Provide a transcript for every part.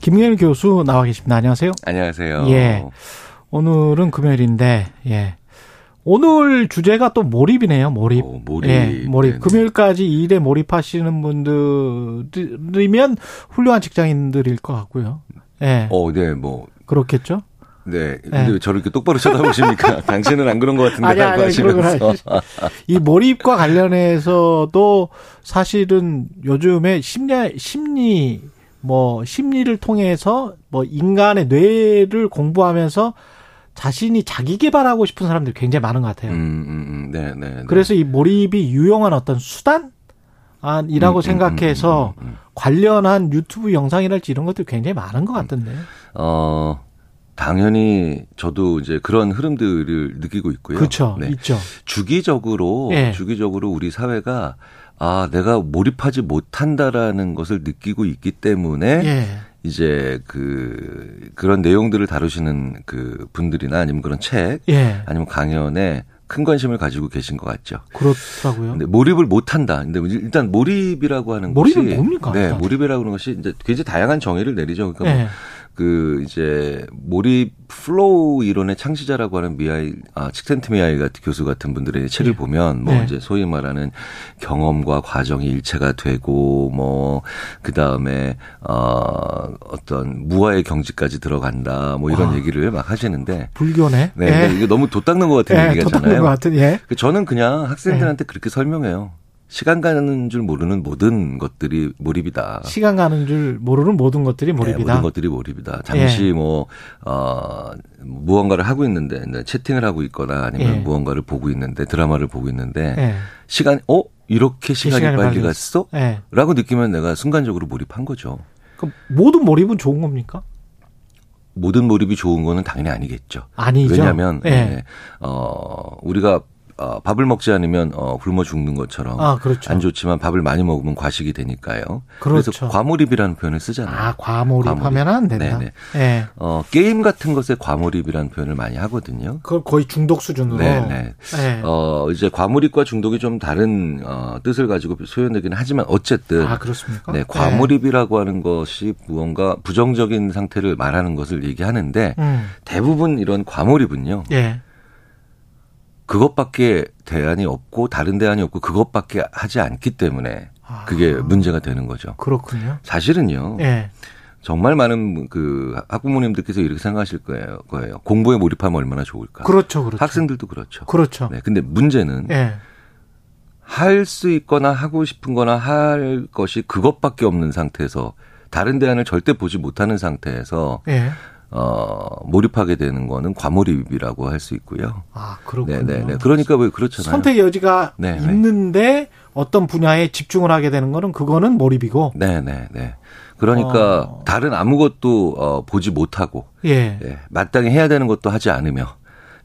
김경일 교수 나와 계십니다. 안녕하세요. 안녕하세요. 예. 오늘은 금요일인데, 예. 오늘 주제가 또 몰입이네요, 몰입. 오, 몰입. 예, 몰입. 네네. 금요일까지 일에 몰입하시는 분들이면 훌륭한 직장인들일 것 같고요. 예. 어, 네, 뭐. 그렇겠죠? 네. 근데 네. 왜 저를 이렇게 똑바로 쳐다보십니까? 당신은 안 그런 것 같은데 아니, 아니, 하시면서. 이 몰입과 관련해서도 사실은 요즘에 심리, 심리, 뭐, 심리를 통해서 뭐 인간의 뇌를 공부하면서 자신이 자기 개발하고 싶은 사람들이 굉장히 많은 것 같아요. 음, 음, 음, 네, 네. 네. 그래서 이 몰입이 유용한 어떤 수단? 이라고 음, 음, 생각해서 음. 관련한 유튜브 영상이랄지 이런 것도 굉장히 많은 것 같던데. 어, 당연히 저도 이제 그런 흐름들을 느끼고 있고요. 그렇죠. 네. 있죠. 주기적으로, 예. 주기적으로 우리 사회가 아, 내가 몰입하지 못한다라는 것을 느끼고 있기 때문에 예. 이제 그 그런 내용들을 다루시는 그 분들이나 아니면 그런 책 예. 아니면 강연에 큰 관심을 가지고 계신 것 같죠. 그렇더라고요. 근데 몰입을 못 한다. 근데 일단 몰입이라고 하는 몰입은 것이 뭡니까? 네? 몰입이라고 하는 것이 이제 굉장히 다양한 정의를 내리죠. 그러니까 뭐 예. 그 이제 몰입 flow 이론의 창시자라고 하는 미하이 아 칙센트미하이 같은 교수 같은 분들의 책을 예. 보면 뭐 네. 이제 소위 말하는 경험과 과정이 일체가 되고 뭐 그다음에 어 어떤 무아의 경지까지 들어간다 뭐 이런 와. 얘기를 막 하시는데 불교네. 네, 예. 이게 너무 돛닦는 것 같은 예, 얘기잖아요. 돋보는 것 같은, 예. 그 저는 그냥 학생들한테 그렇게 설명해요. 시간 가는 줄 모르는 모든 것들이 몰입이다. 시간 가는 줄 모르는 모든 것들이 네, 몰입이다. 모든 것들이 몰입이다. 잠시 뭐, 어, 무언가를 하고 있는데, 네, 채팅을 하고 있거나 아니면 예. 무언가를 보고 있는데, 드라마를 보고 있는데, 예. 시간, 어? 이렇게 시간이, 시간이 빨리 갔어? 예. 라고 느끼면 내가 순간적으로 몰입한 거죠. 그럼 모든 몰입은 좋은 겁니까? 모든 몰입이 좋은 거는 당연히 아니겠죠. 아니죠. 왜냐하면, 예. 네, 어, 우리가 어, 밥을 먹지 않으면 어, 굶어 죽는 것처럼 아, 그렇죠. 안 좋지만 밥을 많이 먹으면 과식이 되니까요. 그렇죠. 래서 과몰입이라는 표현을 쓰잖아요. 아, 과몰입하면 과몰입. 안 된다. 네네. 예. 어, 게임 같은 것에 과몰입이라는 표현을 많이 하거든요. 그걸 거의 중독 수준으로. 네네. 예. 어, 이제 과몰입과 중독이 좀 다른 어, 뜻을 가지고 표현되기는 하지만 어쨌든 아, 그렇습니까? 네, 과몰입이라고 하는 것이 무언가 부정적인 상태를 말하는 것을 얘기하는데 예. 음. 대부분 이런 과몰입은요. 예. 그것밖에 대안이 없고 다른 대안이 없고 그것밖에 하지 않기 때문에 아. 그게 문제가 되는 거죠. 그렇군요. 사실은요. 예. 정말 많은 그 학부모님들께서 이렇게 생각하실 거예요. 거예요. 공부에 몰입하면 얼마나 좋을까. 그렇죠, 그렇죠. 학생들도 그렇죠. 그렇죠. 네. 근데 문제는 예. 할수 있거나 하고 싶은 거나 할 것이 그것밖에 없는 상태에서 다른 대안을 절대 보지 못하는 상태에서 예. 어 몰입하게 되는 거는 과몰입이라고 할 수 있고요. 아, 그렇군요. 네, 네, 네. 그러니까 왜 그렇잖아요. 선택 여지가 네, 네. 있는데 어떤 분야에 집중을 하게 되는 거는 그거는 몰입이고. 네, 네, 네. 그러니까 어. 다른 아무것도 어 보지 못하고 예. 예, 마땅히 해야 되는 것도 하지 않으며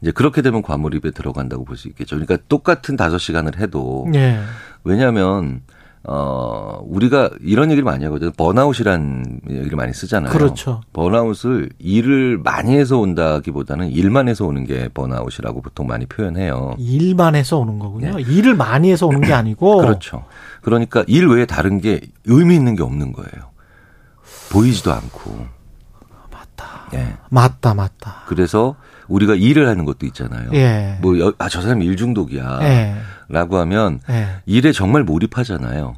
이제 그렇게 되면 과몰입에 들어간다고 볼 수 있겠죠. 그러니까 똑같은 다섯 시간을 해도 예. 왜냐하면 어 우리가 이런 얘기를 많이 하거든요. 번아웃이란 얘기를 많이 쓰잖아요. 그렇죠. 번아웃을 일을 많이 해서 온다기보다는 일만 해서 오는 게 번아웃이라고 보통 많이 표현해요. 일만 해서 오는 거군요. 일을 많이 해서 오는 게 아니고. 네. 그렇죠. 그러니까 일 외에 다른 게 의미 있는 게 없는 거예요. 보이지도 않고. 맞다. 예. 맞다, 맞다. 그래서 우리가 일을 하는 것도 있잖아요. 예. 뭐, 여- 아, 저 사람 일 중독이야. 예. 라고 하면 예. 일에 정말 몰입하잖아요.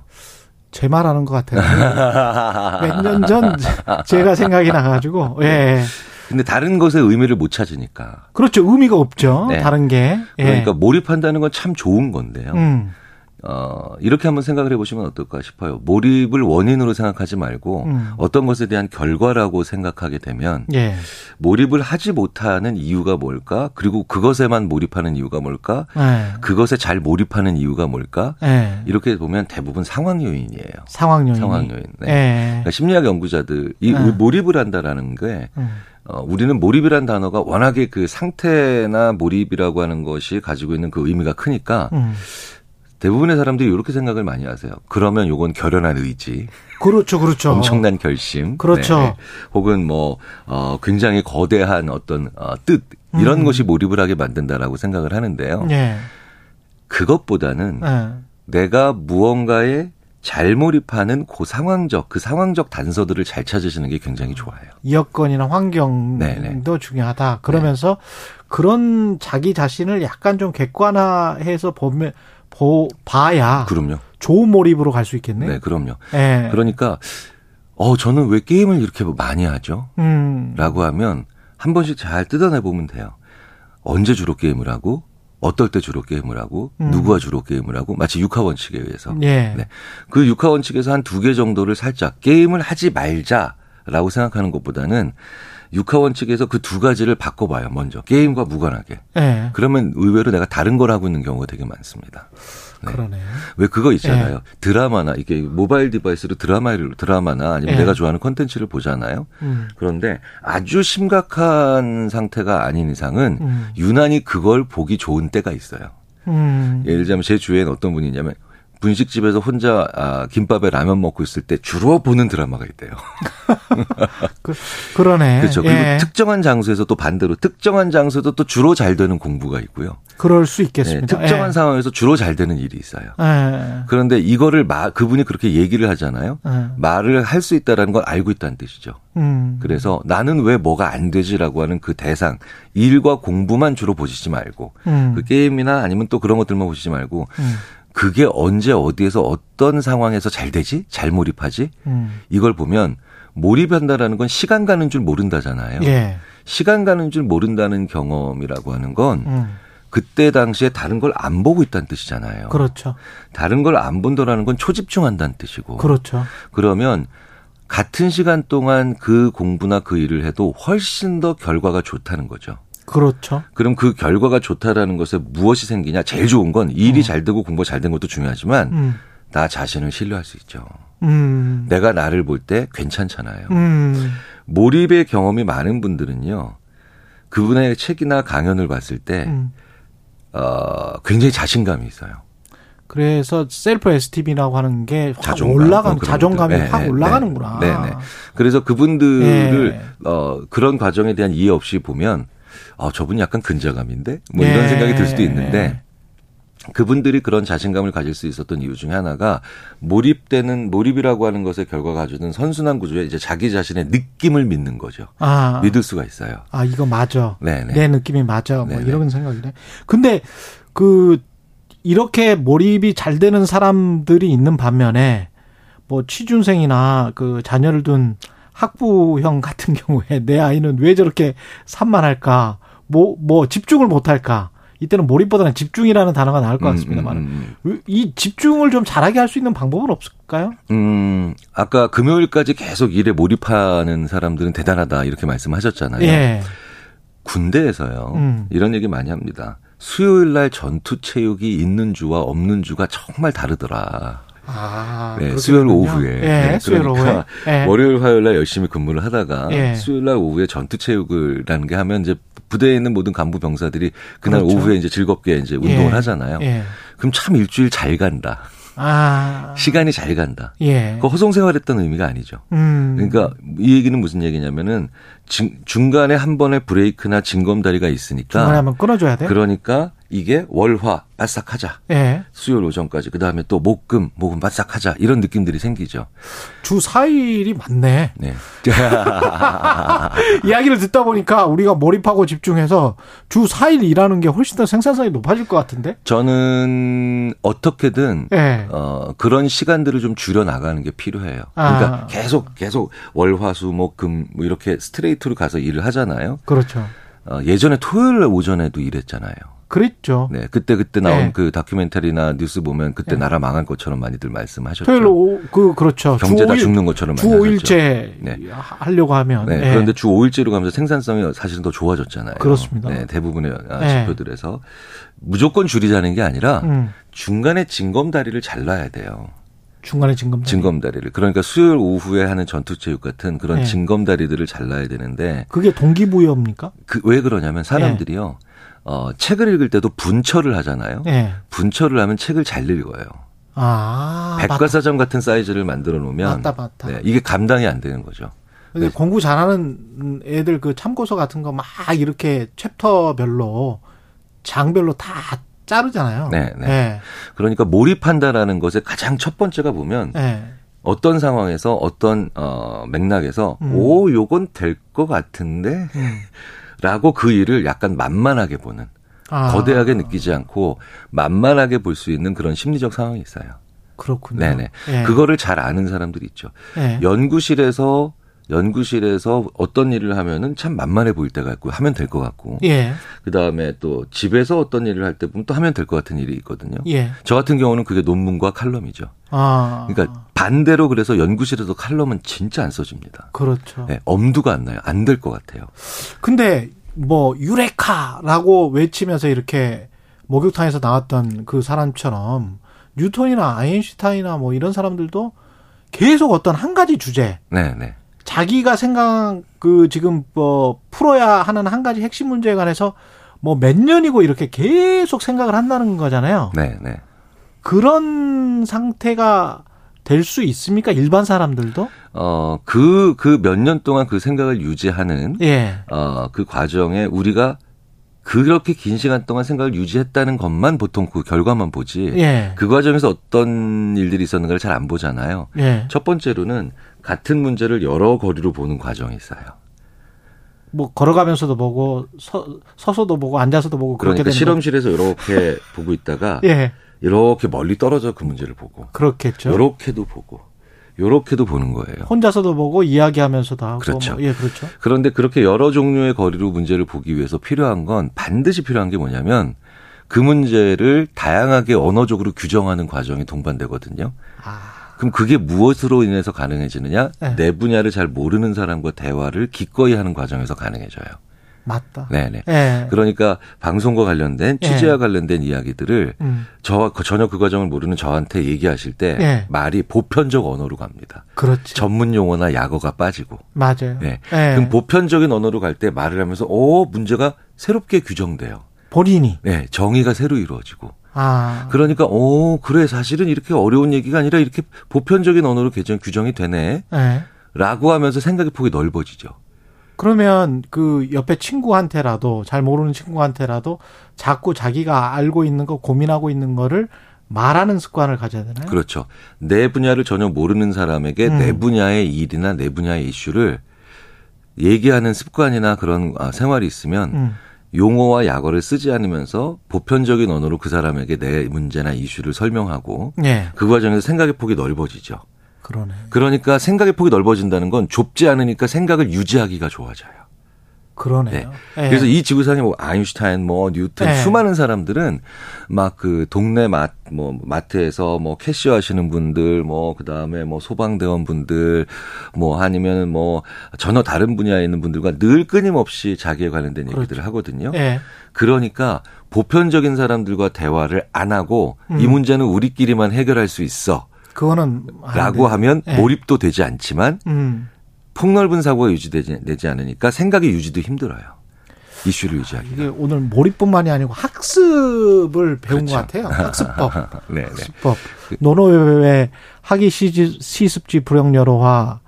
제 말하는 것 같아요. 몇 년 전 제가 생각이 나가지고. 예. 근데 다른 것에 의미를 못 찾으니까. 그렇죠. 의미가 없죠. 네. 다른 게. 예. 그러니까 몰입한다는 건 참 좋은 건데요. 음. 어, 이렇게 한번 생각을 해보시면 어떨까 싶어요. 몰입을 원인으로 생각하지 말고 음. 어떤 것에 대한 결과라고 생각하게 되면 예. 몰입을 하지 못하는 이유가 뭘까? 그리고 그것에만 몰입하는 이유가 뭘까? 예. 그것에 잘 몰입하는 이유가 뭘까? 예. 이렇게 보면 대부분 상황 요인이에요. 상황 요인. 상황 요인. 네. 예. 그러니까 심리학 연구자들 이 네. 몰입을 한다라는 게 음. 어, 우리는 몰입이란 단어가 워낙에 그 상태나 몰입이라고 하는 것이 가지고 있는 그 의미가 크니까 음. 대부분의 사람들이 이렇게 생각을 많이 하세요. 그러면 요건 결연한 의지, 그렇죠, 그렇죠. 엄청난 결심, 그렇죠. 네. 혹은 뭐 어, 굉장히 거대한 어떤 어, 뜻 이런 음. 것이 몰입을 하게 만든다라고 생각을 하는데요. 예. 그것보다는 예. 내가 무언가에 잘 몰입하는 그 상황적 그 상황적 단서들을 잘 찾으시는 게 굉장히 좋아요. 여건이나 환경도 네네. 중요하다. 그러면서 그런 자기 자신을 약간 좀 객관화해서 보면 보 봐야 그럼요. 좋은 몰입으로 갈 수 있겠네. 네, 그럼요. 예. 그러니까 어 저는 왜 게임을 이렇게 많이 하죠? 음. 라고 하면 한 번씩 잘 뜯어내 보면 돼요. 언제 주로 게임을 하고 어떨 때 주로 게임을 하고 음. 누구와 주로 게임을 하고 마치 육하 원칙에 의해서 예. 네. 그 육하 원칙에서 한 두 개 정도를 살짝 게임을 하지 말자라고 생각하는 것보다는 육하 원칙에서 그 두 가지를 바꿔봐요. 먼저 게임과 무관하게. 예. 그러면 의외로 내가 다른 걸 하고 있는 경우가 되게 많습니다. 네. 그러네. 왜 그거 있잖아요. 예. 드라마나 이게 mobile device로 드라마를 드라마나 아니면 예. 내가 좋아하는 콘텐츠를 보잖아요. 음. 그런데 아주 심각한 상태가 아닌 이상은 음. 유난히 그걸 보기 좋은 때가 있어요. 음. 예를 들자면 제 주위엔 어떤 분이 있냐면 분식집에서 혼자 아, 김밥에 라면 먹고 있을 때 주로 보는 드라마가 있대요. 그, 그러네. 그렇죠. 그리고 예. 특정한 장소에서 또 반대로 특정한 장소에도 또 주로 잘 되는 공부가 있고요. 그럴 수 네, 있겠습니다. 특정한 예. 상황에서 주로 잘 되는 일이 있어요. 예. 그런데 이거를 마, 그분이 그렇게 얘기를 하잖아요. 예. 말을 할 수 있다라는 걸 알고 있다는 뜻이죠. 음. 그래서 나는 왜 뭐가 안 되지라고 하는 그 대상, 일과 공부만 주로 보시지 말고 음. 그 게임이나 아니면 또 그런 것들만 보시지 말고 음. 그게 언제 어디에서 어떤 상황에서 잘 되지? 잘 몰입하지? 음. 이걸 보면 몰입한다라는 건 시간 가는 줄 모른다잖아요. 예. 시간 가는 줄 모른다는 경험이라고 하는 건 음. 그때 당시에 다른 걸 안 보고 있다는 뜻이잖아요. 그렇죠. 다른 걸 안 본다라는 건 초집중한다는 뜻이고. 그렇죠. 그러면 같은 시간 동안 그 공부나 그 일을 해도 훨씬 더 결과가 좋다는 거죠. 그렇죠. 그럼 그 결과가 좋다라는 것에 무엇이 생기냐? 제일 좋은 건 일이 잘 되고 공부가 잘 된 것도 중요하지만 음. 나 자신을 신뢰할 수 있죠. 음. 내가 나를 볼 때 괜찮잖아요. 음. 몰입의 경험이 많은 분들은요. 그분의 책이나 강연을 봤을 때 음. 어, 굉장히 자신감이 있어요. 그래서 셀프 에스티비라고 하는 게 확 자존감, 어, 그런 자존감이. 네, 확 네, 올라가는구나. 네, 네. 그래서 그분들을 예. 어, 그런 과정에 대한 이해 없이 보면 어, 저분이 약간 근자감인데 뭐 예. 이런 생각이 들 수도 있는데 그분들이 그런 자신감을 가질 수 있었던 이유 중에 하나가 몰입되는 몰입이라고 하는 것의 결과가 가져는 선순환 구조에 이제 자기 자신의 느낌을 믿는 거죠. 아, 믿을 수가 있어요. 아 이거 맞아. 네네. 내 느낌이 맞아. 뭐 네네. 이런 생각이네. 근데 그 이렇게 몰입이 잘 되는 사람들이 있는 반면에 뭐 취준생이나 그 자녀를 둔 학부형 같은 경우에 내 아이는 왜 저렇게 산만할까? 뭐, 뭐 집중을 못할까? 이때는 몰입보다는 집중이라는 단어가 나을 것 같습니다만 음, 음, 이 집중을 좀 잘하게 할 수 있는 방법은 없을까요? 음, 아까 금요일까지 계속 일에 몰입하는 사람들은 대단하다 이렇게 말씀하셨잖아요. 예. 군대에서요. 음. 이런 얘기 많이 합니다. 수요일 날 전투 체육이 있는 주와 없는 주가 정말 다르더라. 아, 네, 수요일. 오후에. 예, 네, 수요일 그러니까 오후에. 예. 월요일, 화요일 날 열심히 근무를 하다가 예. 수요일 날 오후에 전투 체육을라는 게 하면 이제 부대에 있는 모든 간부 병사들이 그날 그렇죠. 오후에 이제 즐겁게 이제 운동을 예. 하잖아요. 예. 그럼 참 일주일 잘 간다. 아. 시간이 잘 간다. 예. 그 허송 생활했다는 의미가 아니죠. 음. 그러니까 이 얘기는 무슨 얘기냐면은 중- 중간에 한 번의 브레이크나 징검다리가 있으니까 중간에 한번 끊어줘야 돼. 그러니까 이게 월화 바싹하자. 예. 수요일 오전까지 그다음에 또 목금 목금 바싹하자 이런 느낌들이 생기죠. 주 4일이 많네. 네. 이야기를 듣다 보니까 우리가 몰입하고 집중해서 주 4일 일하는 게 훨씬 더 생산성이 높아질 것 같은데? 저는 어떻게든 예. 어 그런 시간들을 좀 줄여 나가는 게 필요해요. 그러니까 아. 계속 계속 월화수 목금 뭐 이렇게 스트레이트로 가서 일을 하잖아요. 그렇죠. 어, 예전에 토요일 오전에도 일했잖아요. 그랬죠. 네, 그때 그때 나온 네. 그 다큐멘터리나 뉴스 보면 그때 네. 나라 망한 것처럼 많이들 말씀하셨죠. 토요일 오, 그 그렇죠. 경제 다주 5일, 죽는 것처럼 주 많이 하셨죠. 5일째 네. 하려고 하면 네, 예. 그런데 주 5일째로 가면서 생산성이 사실은 더 좋아졌잖아요. 그렇습니다. 네, 대부분의 아, 네. 지표들에서 무조건 줄이자는 게 아니라 음, 중간에 징검다리를 잘라야 돼요. 중간에 징검 징검다리를. 그러니까 수요일 오후에 하는 전투체육 같은 그런 네. 징검다리들을 잘라야 되는데 그게 동기부여입니까? 그 왜 그러냐면 사람들이요. 어, 책을 읽을 때도 분철을 하잖아요. 예. 분철을 하면 책을 잘 읽어요. 아, 백과사전 같은 사이즈를 만들어 놓으면 맞다, 맞다. 네, 이게 감당이 안 되는 거죠. 근데 네. 공부 잘하는 애들 그 참고서 같은 거 막 이렇게 챕터별로 장별로 다 자르잖아요. 네, 네. 예. 그러니까 몰입한다라는 것의 가장 첫 번째가 보면 예. 어떤 상황에서 어떤 어 맥락에서 음. 오 요건 될 것 같은데 음. 라고 그 일을 약간 만만하게 보는 아, 거대하게 느끼지 않고 만만하게 볼 수 있는 그런 심리적 상황이 있어요. 그렇군요. 네네. 예. 그거를 잘 아는 사람들이 있죠. 예. 연구실에서 연구실에서 어떤 일을 하면은 참 만만해 보일 때가 있고 하면 될 것 같고 예. 그 다음에 또 집에서 어떤 일을 할 때 보면 또 하면 될 것 같은 일이 있거든요. 예. 저 같은 경우는 그게 논문과 칼럼이죠. 아. 그러니까 반대로 그래서 연구실에서 칼럼은 진짜 안 써집니다. 그렇죠. 네, 엄두가 안 나요. 안 될 것 같아요. 근데 뭐 유레카라고 외치면서 이렇게 목욕탕에서 나왔던 그 사람처럼 뉴턴이나 아인슈타인이나 뭐 이런 사람들도 계속 어떤 한 가지 주제 네, 네. 자기가 생각 그 지금 뭐 풀어야 하는 한 가지 핵심 문제에 관해서 뭐 몇 년이고 이렇게 계속 생각을 한다는 거잖아요. 네, 네. 그런 상태가 될 수 있습니까? 일반 사람들도? 어, 그, 그 몇 년 동안 그 생각을 유지하는, 예. 어, 그 과정에 우리가 그렇게 긴 시간 동안 생각을 유지했다는 것만 보통 그 결과만 보지. 예. 그 과정에서 어떤 일들이 있었는가를 잘 안 보잖아요. 예. 첫 번째로는 같은 문제를 여러 거리로 보는 과정이 있어요. 뭐 걸어가면서도 보고 서, 서서도 보고 앉아서도 보고 그렇게 그러니까 실험실에서 이렇게 보고 있다가 거. 예. 이렇게 멀리 떨어져 그 문제를 보고 그렇겠죠. 요렇게도 보고 요렇게도 보는 거예요. 혼자서도 보고 이야기하면서도 하고 그렇죠. 뭐, 예, 그렇죠. 그런데 그렇게 여러 종류의 거리로 문제를 보기 위해서 필요한 건 반드시 필요한 게 뭐냐면 그 문제를 다양하게 언어적으로 규정하는 과정이 동반되거든요. 아. 그럼 그게 무엇으로 인해서 가능해지느냐? 네. 내 분야를 잘 모르는 사람과 대화를 기꺼이 하는 과정에서 가능해져요. 맞다. 네네. 예. 그러니까 방송과 관련된 예. 취재와 관련된 이야기들을 음. 저 전혀 그 과정을 모르는 저한테 얘기하실 때 예. 말이 보편적 언어로 갑니다. 그렇지. 전문 용어나 약어가 빠지고. 맞아요. 예. 예. 그럼 보편적인 언어로 갈 때 말을 하면서 오 문제가 새롭게 규정돼요. 본인이 네, 정의가 새로 이루어지고. 아. 그러니까 오 그래 사실은 이렇게 어려운 얘기가 아니라 이렇게 보편적인 언어로 개정 규정이 되네. 예. 라고 하면서 생각의 폭이 넓어지죠. 그러면 그 옆에 친구한테라도 잘 모르는 친구한테라도 자꾸 자기가 알고 있는 거 고민하고 있는 거를 말하는 습관을 가져야 되나요? 그렇죠. 내 분야를 전혀 모르는 사람에게 음. 내 분야의 일이나 내 분야의 이슈를 얘기하는 습관이나 그런 아, 생활이 있으면 음. 용어와 약어를 쓰지 않으면서 보편적인 언어로 그 사람에게 내 문제나 이슈를 설명하고 예. 그 과정에서 생각의 폭이 넓어지죠. 그러네. 그러니까 생각의 폭이 넓어진다는 건 좁지 않으니까 생각을 유지하기가 좋아져요. 그러네요. 예. 그래서 이 지구상에 뭐 아인슈타인, 뭐 뉴턴 네. 수많은 사람들은 막 그 동네 마, 뭐 마트에서 뭐 캐시어 하시는 분들, 뭐 그다음에 뭐 소방대원 분들, 뭐 아니면은 뭐 전혀 다른 분야에 있는 분들과 늘 끊임없이 자기에 관련된 그렇죠. 얘기들을 하거든요. 예. 그러니까 보편적인 사람들과 대화를 안 하고 이 음. 문제는 우리끼리만 해결할 수 있어. 그거는 라고. 하면 예. 몰입도 되지 않지만 음. 폭넓은 사고가 유지되지 되지 않으니까 생각의 유지도 힘들어요. 이슈를 유지하기. 이게 오늘 몰입뿐만이 아니고 학습을 배운 그렇죠. 것 같아요. 학습법. 네, 네. 학습법. 노노웨의 학위 시지- 시습지 불용여로화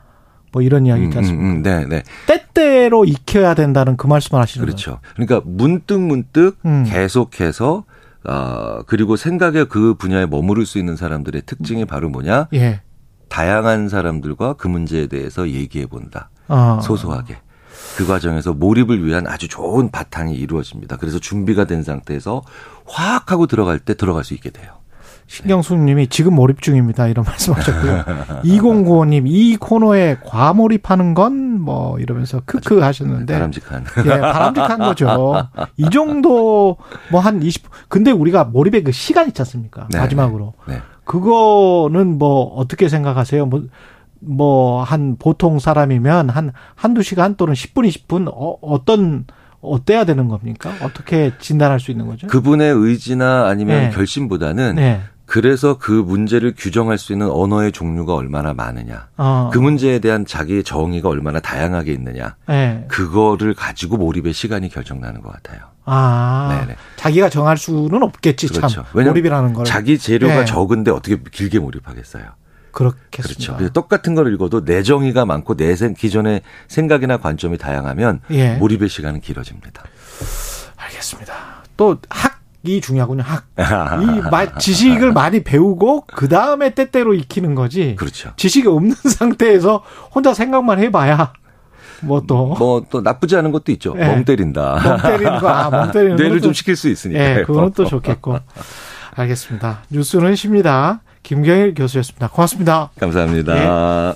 뭐 이런 이야기 있지 음, 않습니까? 음, 네, 네. 때때로 익혀야 된다는 그 말씀을 하시는 거예요. 그렇죠. 그러니까 문득 문득 음. 계속해서 어 그리고 생각의 그 분야에 머무를 수 있는 사람들의 특징이 바로 뭐냐? 예. 다양한 사람들과 그 문제에 대해서 얘기해 본다. 어. 소소하게. 그 과정에서 몰입을 위한 아주 좋은 바탕이 이루어집니다. 그래서 준비가 된 상태에서 확 하고 들어갈 때 들어갈 수 있게 돼요. 신경숙님이 지금 몰입 중입니다. 이런 말씀하셨고요. 2095님 이 코너에 과몰입하는 건 뭐 이러면서 크크 하셨는데 바람직한. 예, 바람직한 거죠. 이 정도 뭐 한 20. 근데 우리가 몰입의 그 시간 있지 않습니까? 네, 마지막으로 네. 그거는 뭐 어떻게 생각하세요? 뭐 뭐 한 보통 사람이면 한 한두 시간 또는 10분 20분 어, 어떤 어때야 되는 겁니까? 어떻게 진단할 수 있는 거죠? 그분의 의지나 아니면 네. 결심보다는 네. 그래서 그 문제를 규정할 수 있는 언어의 종류가 얼마나 많으냐. 어. 그 문제에 대한 자기의 정의가 얼마나 다양하게 있느냐. 네. 그거를 가지고 몰입의 시간이 결정나는 것 같아요. 아. 네네. 자기가 정할 수는 없겠지 그렇죠. 참. 몰입이라는 걸. 자기 재료가 네. 적은데 어떻게 길게 몰입하겠어요. 그렇겠습니다. 그렇죠. 똑같은 걸 읽어도 내 정의가 많고 내 생- 기존의 생각이나 관점이 다양하면 예. 몰입의 시간은 길어집니다. 알겠습니다. 또 학 이 중요하군요. 학. 이 마- 지식을 많이 배우고 그 다음에 때때로 익히는 거지. 그렇죠. 지식이 없는 상태에서 혼자 생각만 해봐야 뭐 또. 뭐또 나쁘지 않은 것도 있죠. 예. 멍 때린다. 멍 때리는 거, 아, 멍 때리는 뇌를 좀 시킬 수 있으니까. 예, 그거는 또 좋겠고. 알겠습니다. 뉴스는 쉽니다. 김경일 교수였습니다. 고맙습니다. 감사합니다.